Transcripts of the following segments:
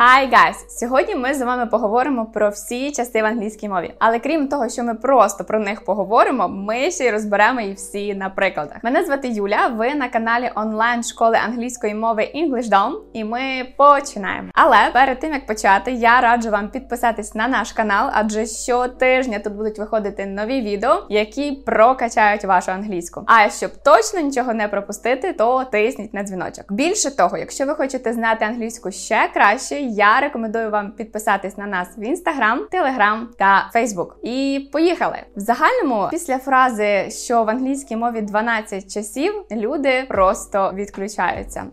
Hi guys! Сьогодні ми з вами поговоримо про всі части в англійській мові. Але крім того, що ми просто про них поговоримо, ми ще й розберемо їх всі на прикладах. Мене звати Юля. Ви на каналі онлайн школи англійської мови English Dom, і ми починаємо. Але перед тим як почати, я раджу вам підписатись на наш канал, адже щотижня тут будуть виходити нові відео, які прокачають вашу англійську. А щоб точно нічого не пропустити, то тисніть на дзвіночок. Більше того, якщо ви хочете знати англійську ще краще я рекомендую вам підписатись на нас в інстаграм, телеграм та фейсбук. І поїхали в загальному після фрази, що в англійській мові 12 часів, люди просто відключаються.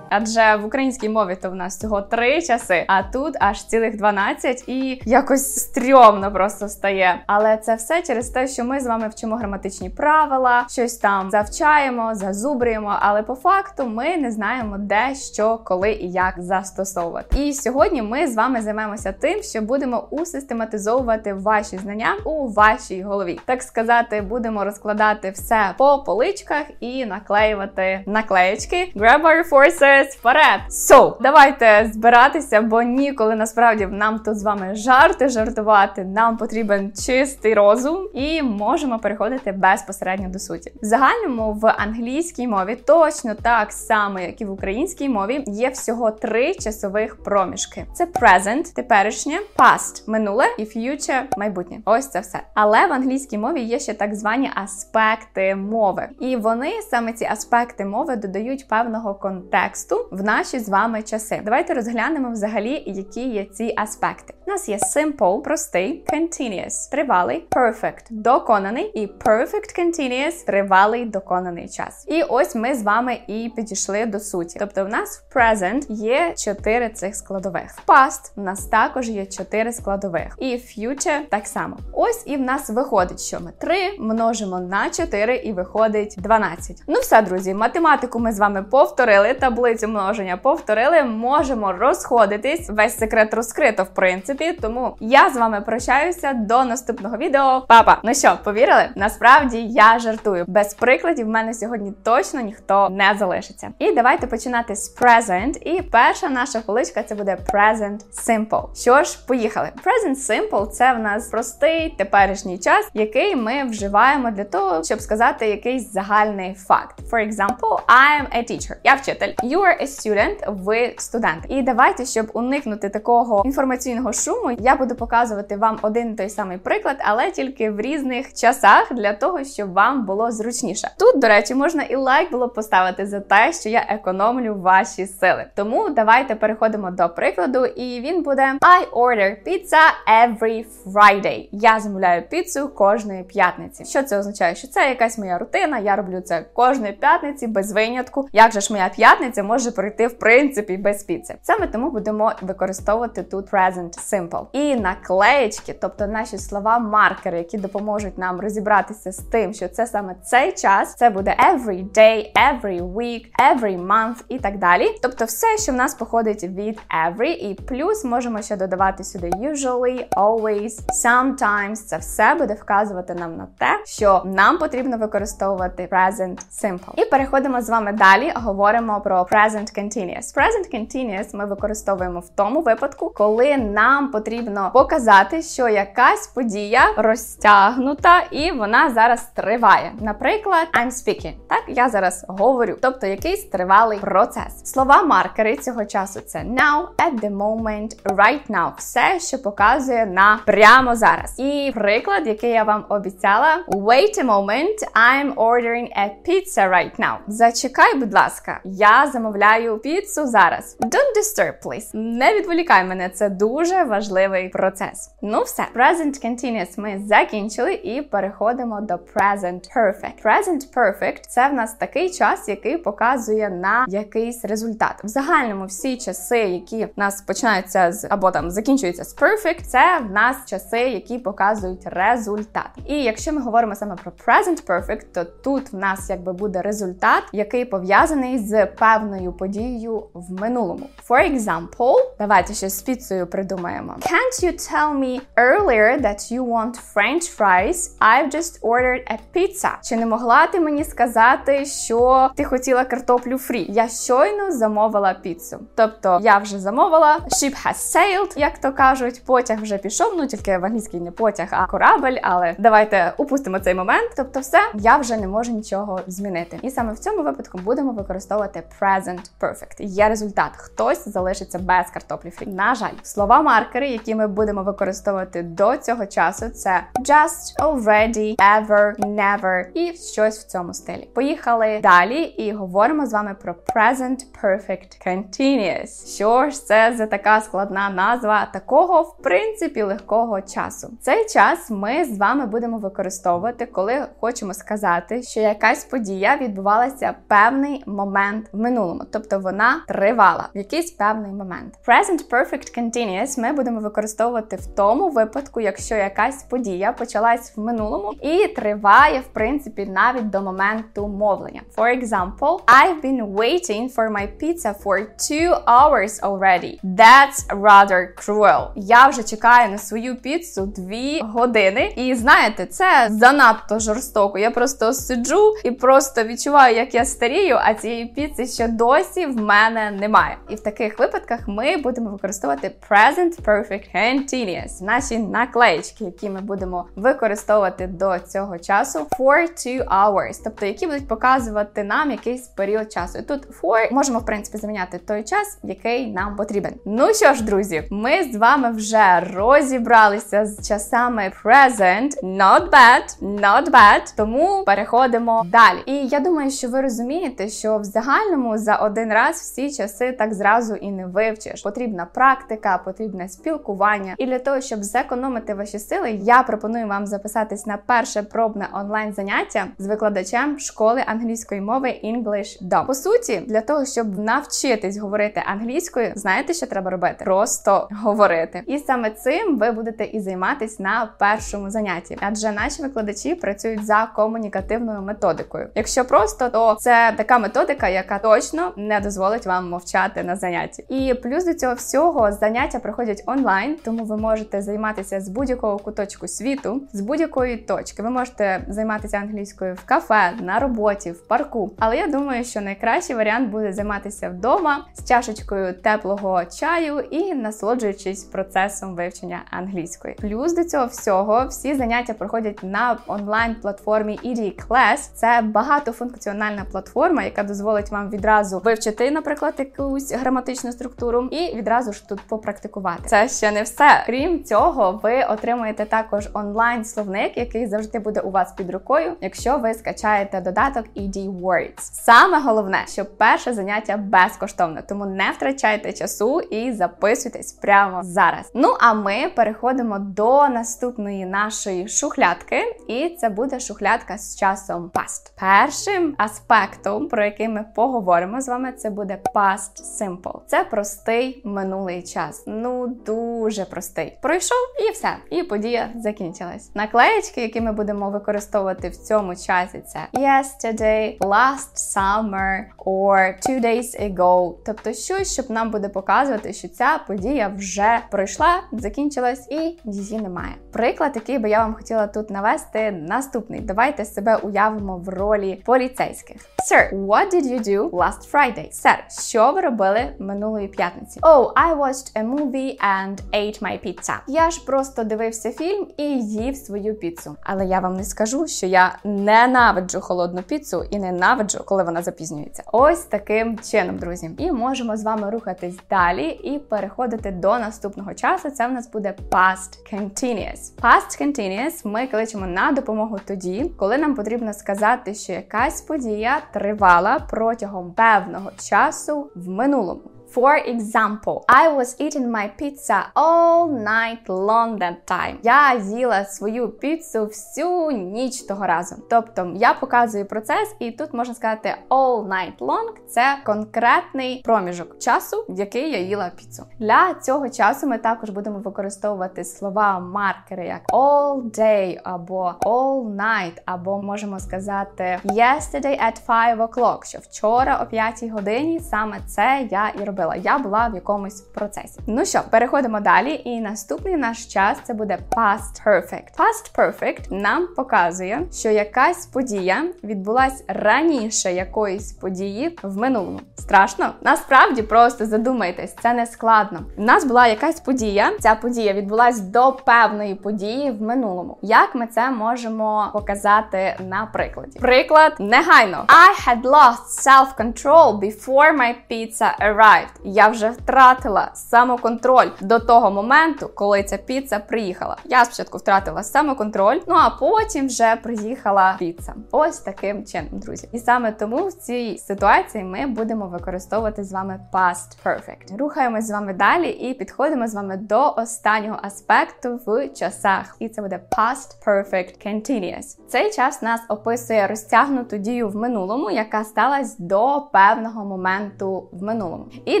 Адже в українській мові то в нас всього три часи, а тут аж цілих 12 і якось стрьомно просто стає. Але це все через те, що ми з вами вчимо граматичні правила, щось там завчаємо, зазубрюємо, але по факту ми не знаємо, де що, коли і як застосовувати. І сьогодні ми з вами займемося тим, що будемо усистематизовувати ваші знання у вашій голові. Так сказати, будемо розкладати все по поличках і наклеювати наклеєчки. Grab our forces! Молодець, вперед! So, давайте збиратися, бо ніколи насправді нам тут з вами жарти жартувати. Нам потрібен чистий розум і можемо переходити безпосередньо до суті. В загальному в англійській мові точно так само, як і в українській мові, є всього три часових проміжки: це present, теперішнє, past, минуле і future, майбутнє. Ось це все. Але в англійській мові є ще так звані аспекти мови, і вони саме ці аспекти мови додають певного контексту тексту в наші з вами часи. Давайте розглянемо взагалі, які є ці аспекти. У нас є simple, простий, continuous, тривалий, perfect, доконаний і perfect continuous, тривалий доконаний час. І ось ми з вами і підійшли до суті. Тобто, в нас в present є чотири цих складових. В past в нас також є чотири складових. І future так само. Ось і в нас виходить, що ми 3 множимо на 4 і виходить 12. Ну все, друзі, математику ми з вами повторили, таблицю множення повторили. Можемо розходитись. Весь секрет розкрито, в принципі. Тому я з вами прощаюся до наступного відео. Папа, ну що, повірили? Насправді я жартую. Без прикладів в мене сьогодні точно ніхто не залишиться. І давайте починати з present. І перша наша поличка це буде present simple. Що ж, поїхали. Present simple це в нас простий теперішній час, який ми вживаємо для того, щоб сказати якийсь загальний факт. For example, I am a teacher. Я вчитель. You are a student. Ви студент. І давайте, щоб уникнути такого інформаційного шуму, я буду показувати вам один той самий приклад, але тільки в різних часах для того, щоб вам було зручніше. Тут, до речі, можна і лайк було поставити за те, що я економлю ваші сили. Тому давайте переходимо до прикладу, і він буде I order pizza every Friday. Я замовляю піцу кожної п'ятниці. Що це означає? Що це якась моя рутина? Я роблю це кожної п'ятниці без винятку. Як же ж моя п'ятниця може пройти в принципі без піци? Саме тому будемо використовувати тут present simple. І наклеєчки, тобто наші слова-маркери, які допоможуть нам розібратися з тим, що це саме цей час, це буде every day, every week, every month і так далі. Тобто, все, що в нас походить від every, і плюс можемо ще додавати сюди usually, always, sometimes. Це все буде вказувати нам на те, що нам потрібно використовувати present simple. І переходимо з вами далі. Говоримо про present continuous. Present continuous ми використовуємо в тому випадку, коли нам потрібно показати, що якась подія розтягнута і вона зараз триває. Наприклад, I'm speaking. Так, я зараз говорю, тобто якийсь тривалий процес. Слова маркери цього часу це now, at the moment, right now. Все, що показує на прямо зараз. І приклад, який я вам обіцяла: Wait a moment, I'm ordering a pizza right now. Зачекай, будь ласка, я замовляю піцу зараз. Don't disturb, please. Не відволікай мене, це дуже важливий процес. Ну, все, present continuous ми закінчили і переходимо до present perfect. Present perfect це в нас такий час, який показує на якийсь результат. В загальному всі часи, які в нас починаються з або там закінчуються з perfect, це в нас часи, які показують результат. І якщо ми говоримо саме про present perfect, то тут в нас якби буде результат, який пов'язаний з певною певною подією в минулому. For example, давайте ще з піцею придумаємо. Can't you tell me earlier that you want french fries? I've just ordered a pizza. Чи не могла ти мені сказати, що ти хотіла картоплю фрі? Я щойно замовила піцу. Тобто я вже замовила, ship has sailed, як то кажуть, потяг вже пішов. Ну тільки в англійській не потяг, а корабель. Але давайте упустимо цей момент. Тобто, все я вже не можу нічого змінити. І саме в цьому випадку будемо використовувати present perfect. Є результат. Хтось залишиться без картоплі фрі. На жаль, слова маркери, які ми будемо використовувати до цього часу, це just, already, ever, never і щось в цьому стилі. Поїхали далі і говоримо з вами про present perfect continuous. Що ж це за така складна назва такого, в принципі, легкого часу? Цей час ми з вами будемо використовувати, коли хочемо сказати, що якась подія відбувалася певний момент в минулому, тобто вона тривала в якийсь певний момент. Present perfect continuous ми будемо використовувати в тому випадку, якщо якась подія почалась в минулому і триває, в принципі, навіть до моменту мовлення. For example, I've been waiting for my pizza for two hours already. That's rather cruel. Я вже чекаю на свою піцу дві години, і знаєте, це занадто жорстоко. Я просто сиджу і просто відчуваю, як я старію, а цієї піци ще досі в мене немає. І в таких випадках ми будемо використовувати present perfect continuous, наші наклеїчки, які ми будемо використовувати до цього часу for two hours, тобто які будуть показувати нам якийсь період часу. І тут for можемо в принципі заміняти той час, який нам потрібен. Ну що ж, друзі, ми з вами вже розібралися з часами present, not bad, not bad, тому переходимо далі. І я думаю, що ви розумієте, що в загальному за один раз всі часи так зразу і не вивчиш. Потрібна практика, потрібне спілкування. І для того, щоб зекономити ваші сили, я пропоную вам записатись на перше пробне онлайн заняття з викладачем школи англійської мови English. По суті, для того, щоб навчитись говорити англійською, знаєте, що треба робити? Просто говорити. І саме цим ви будете і займатись на першому занятті, адже наші викладачі працюють за комунікативною методикою. Якщо просто, то це така методика, яка точно не дозволить вам мовчати на занятті. І плюс до цього всього заняття проходять онлайн, тому ви можете займатися з будь-якого куточку світу, з будь-якої точки. Ви можете займатися англійською в кафе, на роботі, в парку. Але я думаю, що найкращий варіант буде займатися вдома з чашечкою теплого чаю і насолоджуючись процесом вивчення англійської. Плюс до цього всього всі заняття проходять на онлайн-платформі ED Class. Це багатофункціональна платформа, яка дозволить вам відразу вивчити, наприклад, якусь граматичну структуру, і відразу ж тут попрактикувати. Це ще не все. Крім цього, ви отримуєте також онлайн-словник, який завжди буде у вас під рукою, якщо ви скачаєте додаток ED Words. Саме головне, що перше заняття безкоштовне, тому не втрачайте часу і записуйтесь прямо зараз. Ну а ми переходимо до наступної нашої шухлядки, і це буде шухлядка з часом past. Першим аспектом, про який ми поговоримо з вами, це буде past simple. Це простий минулий час. Ну дуже простий. Пройшов і все. І подія закінчилась. Наклеєчки, які ми будемо використовувати в цьому часі, це yesterday, last summer or two days ago. Тобто щось, щоб нам буде показувати, що ця подія вже пройшла, закінчилась і її немає. Приклад, який би я вам хотіла тут навести, наступний. Давайте себе уявимо в ролі поліцейських. Sir, what did you do last Friday? Сер, що ви робили минулої п'ятниці? Oh, I watched a movie and ate my pizza. Я ж просто дивився фільм і їв свою піцу. Але я вам не скажу, що я ненавиджу холодну піцу і ненавиджу, коли вона запізнюється. Ось таким чином, друзі. І можемо з вами рухатись далі і переходити до наступного часу. Це в нас буде past continuous. Past continuous ми кличемо на допомогу тоді, коли нам потрібно сказати, що якась подія тривала протягом певного часу в минулому. For example, I was eating my pizza all night long that time. Я їла свою піцу всю ніч того разу. Тобто я показую процес, і тут можна сказати all night long – це конкретний проміжок часу, в який я їла піцу. Для цього часу ми також будемо використовувати слова маркери як all day або all night, або можемо сказати yesterday at 5 o'clock, що вчора о 5 годині саме це я і робила. Я була в якомусь процесі. Ну що, переходимо далі. І наступний наш час це буде past perfect. Past perfect нам показує, що якась подія відбулась раніше якоїсь події в минулому. Страшно? Насправді просто задумайтесь, це не складно. У нас була якась подія. Ця подія відбулась до певної події в минулому. Як ми це можемо показати на прикладі? Приклад негайно. I had lost self-control before my pizza arrived. Я вже втратила самоконтроль до того моменту, коли ця піца приїхала. Я спочатку втратила самоконтроль, ну а потім вже приїхала піца. Ось таким чином, друзі. І саме тому в цій ситуації ми будемо використовувати з вами past perfect. Рухаємось з вами далі і підходимо з вами до останнього аспекту в часах. І це буде past perfect continuous. Цей час нас описує розтягнуту дію в минулому, яка сталася до певного моменту в минулому. І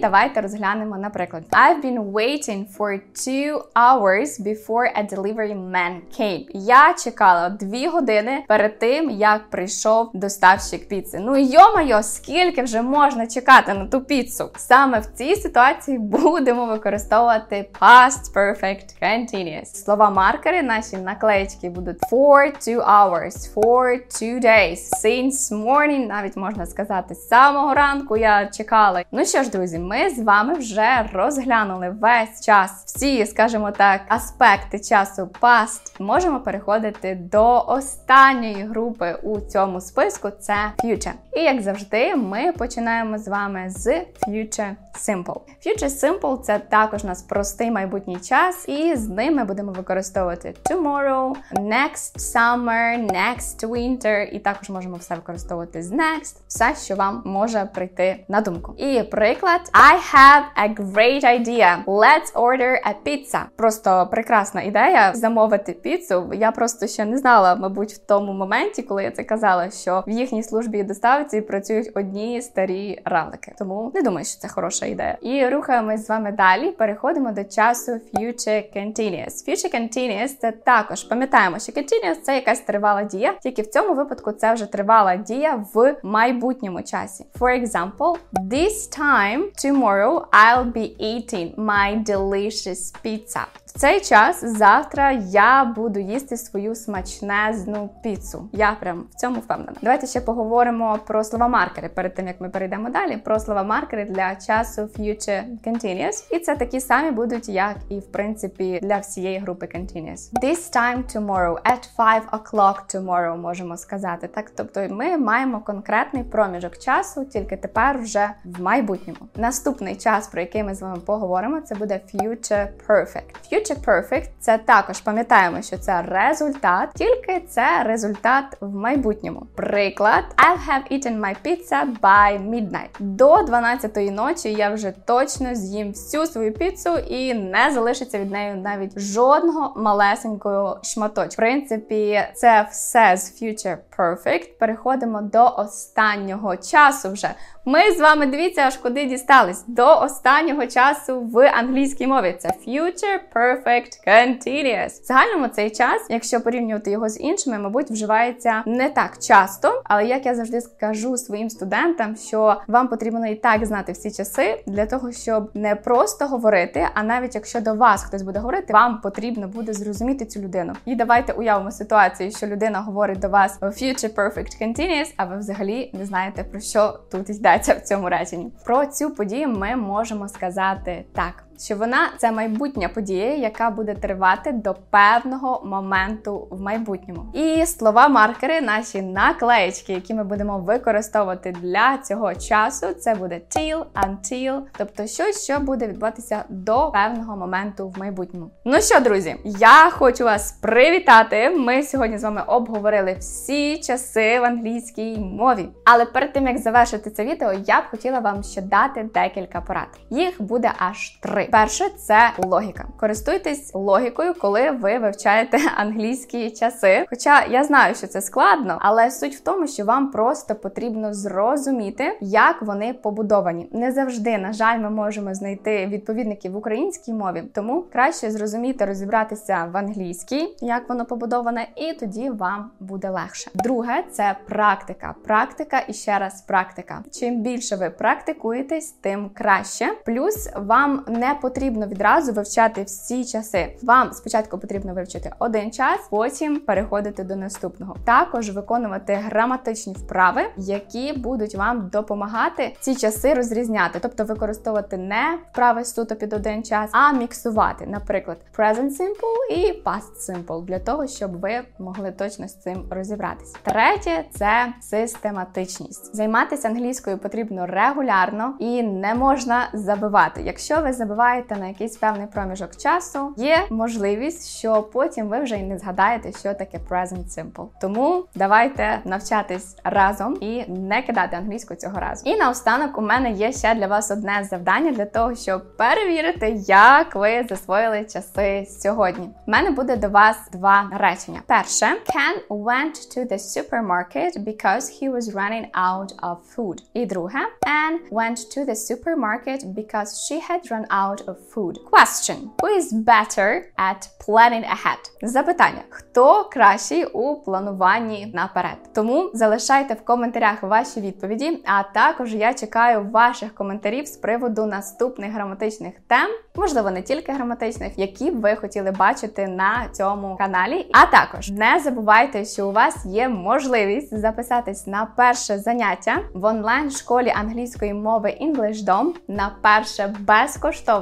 давайте розглянемо наприклад. I've been waiting for two hours before a delivery man came. Я чекала дві години перед тим, як прийшов доставщик піци. Ну йо-майо, скільки вже можна чекати на ту піцу? Саме в цій ситуації будемо використовувати past perfect continuous. Слова маркери, наші наклеїчки будуть for two hours, for two days, since morning, навіть можна сказати, з самого ранку я чекала. Ну що ж, друзі, ми з вами вже розглянули весь час, всі, скажімо так, аспекти часу past. Можемо переходити до останньої групи у цьому списку. Це future. І як завжди, ми починаємо з вами з future simple. Future simple це також у нас простий майбутній час, і з ним ми будемо використовувати tomorrow, next summer, next winter, і також можемо все використовувати з next, все, що вам може прийти на думку. І приклад: I have a great idea. Let's order a pizza. Просто прекрасна ідея замовити піцу. Я просто ще не знала, мабуть, в тому моменті, коли я це казала, що в їхній службі доставці працюють одні старі равлики. Тому не думаю, що це хороша ідея. І рухаємось з вами далі. Переходимо до часу future continuous. Future continuous – це також пам'ятаємо, що continuous – це якась тривала дія, тільки в цьому випадку це вже тривала дія в майбутньому часі. For example, this time tomorrow I'll be eating my delicious pizza. Цей час завтра я буду їсти свою смачнезну піцу. Я прям в цьому впевнена. Давайте ще поговоримо про слова маркери перед тим як ми перейдемо далі. Про слова маркери для часу future continuous. І це такі самі будуть, як і в принципі для всієї групи continuous. This time tomorrow at 5 o'clock tomorrow можемо сказати. Так, тобто ми маємо конкретний проміжок часу, тільки тепер вже в майбутньому. Наступний час, про який ми з вами поговоримо, це буде future perfect. Future perfect – це також пам'ятаємо, що це результат, тільки це результат в майбутньому. Приклад: I'll have eaten my pizza by midnight. До 12-ї ночі я вже точно з'їм всю свою піцу і не залишиться від неї навіть жодного малесенького шматочка. В принципі, це все з future perfect. Переходимо до останнього часу вже. Ми з вами дивіться, аж куди дістались до останнього часу в англійській мові. Це future perfect continuous. В загальному цей час, якщо порівнювати його з іншими, мабуть, вживається не так часто. Але як я завжди скажу своїм студентам, що вам потрібно і так знати всі часи для того, щоб не просто говорити, а навіть якщо до вас хтось буде говорити, вам потрібно буде зрозуміти цю людину. І давайте уявимо ситуацію, що людина говорить до вас future perfect continuous, а ви взагалі не знаєте про що тут йдеться в цьому реченні. Про цю подію ми можемо сказати так. Що вона це майбутня подія, яка буде тривати до певного моменту в майбутньому. І слова маркери, наші наклеєчки, які ми будемо використовувати для цього часу, це буде till, until, тобто щось, що буде відбуватися до певного моменту в майбутньому. Ну що, друзі, я хочу вас привітати. Ми сьогодні з вами обговорили всі часи в англійській мові. Але перед тим як завершити це відео, я б хотіла вам ще дати декілька порад. Їх буде аж три. Перше це логіка. Користуйтесь логікою, коли ви вивчаєте англійські часи. Хоча я знаю, що це складно, але суть в тому, що вам просто потрібно зрозуміти, як вони побудовані. Не завжди, на жаль, ми можемо знайти відповідники в українській мові, тому краще зрозуміти, розібратися в англійській, як воно побудоване, і тоді вам буде легше. Друге це практика. Практика і ще раз практика. Чим більше ви практикуєтесь, тим краще. Плюс вам не потрібно відразу вивчати всі часи. Вам спочатку потрібно вивчити один час, потім переходити до наступного. Також виконувати граматичні вправи, які будуть вам допомагати ці часи розрізняти, тобто використовувати не вправи суто під один час, а міксувати, наприклад, present simple і past simple, для того, щоб ви могли точно з цим розібратися. Третє це систематичність. Займатися англійською потрібно регулярно і не можна забивати. Якщо ви забиваєте на якийсь певний проміжок часу, є можливість, що потім ви вже й не згадаєте, що таке present simple. Тому давайте навчатись разом і не кидати англійську цього разу. І наостанок у мене є ще для вас одне завдання для того, щоб перевірити, як ви засвоїли часи сьогодні. У мене буде до вас два речення. Перше, Ken went to the supermarket because he was running out of food. І друге, Anne went to the supermarket because she had run out of food. Question. Who is better at planning ahead? Запитання. Хто кращий у плануванні наперед? Тому залишайте в коментарях ваші відповіді, а також я чекаю ваших коментарів з приводу наступних граматичних тем, можливо, не тільки граматичних, які б ви хотіли бачити на цьому каналі. А також не забувайте, що у вас є можливість записатись на перше заняття в онлайн-школі англійської мови EnglishDom на перше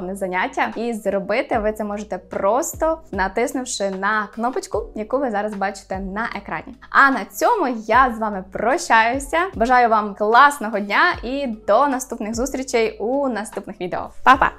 безкоштовне заняття. І зробити ви це можете просто натиснувши на кнопочку, яку ви зараз бачите на екрані. А на цьому я з вами прощаюся. Бажаю вам класного дня і до наступних зустрічей у наступних відео. Па-па!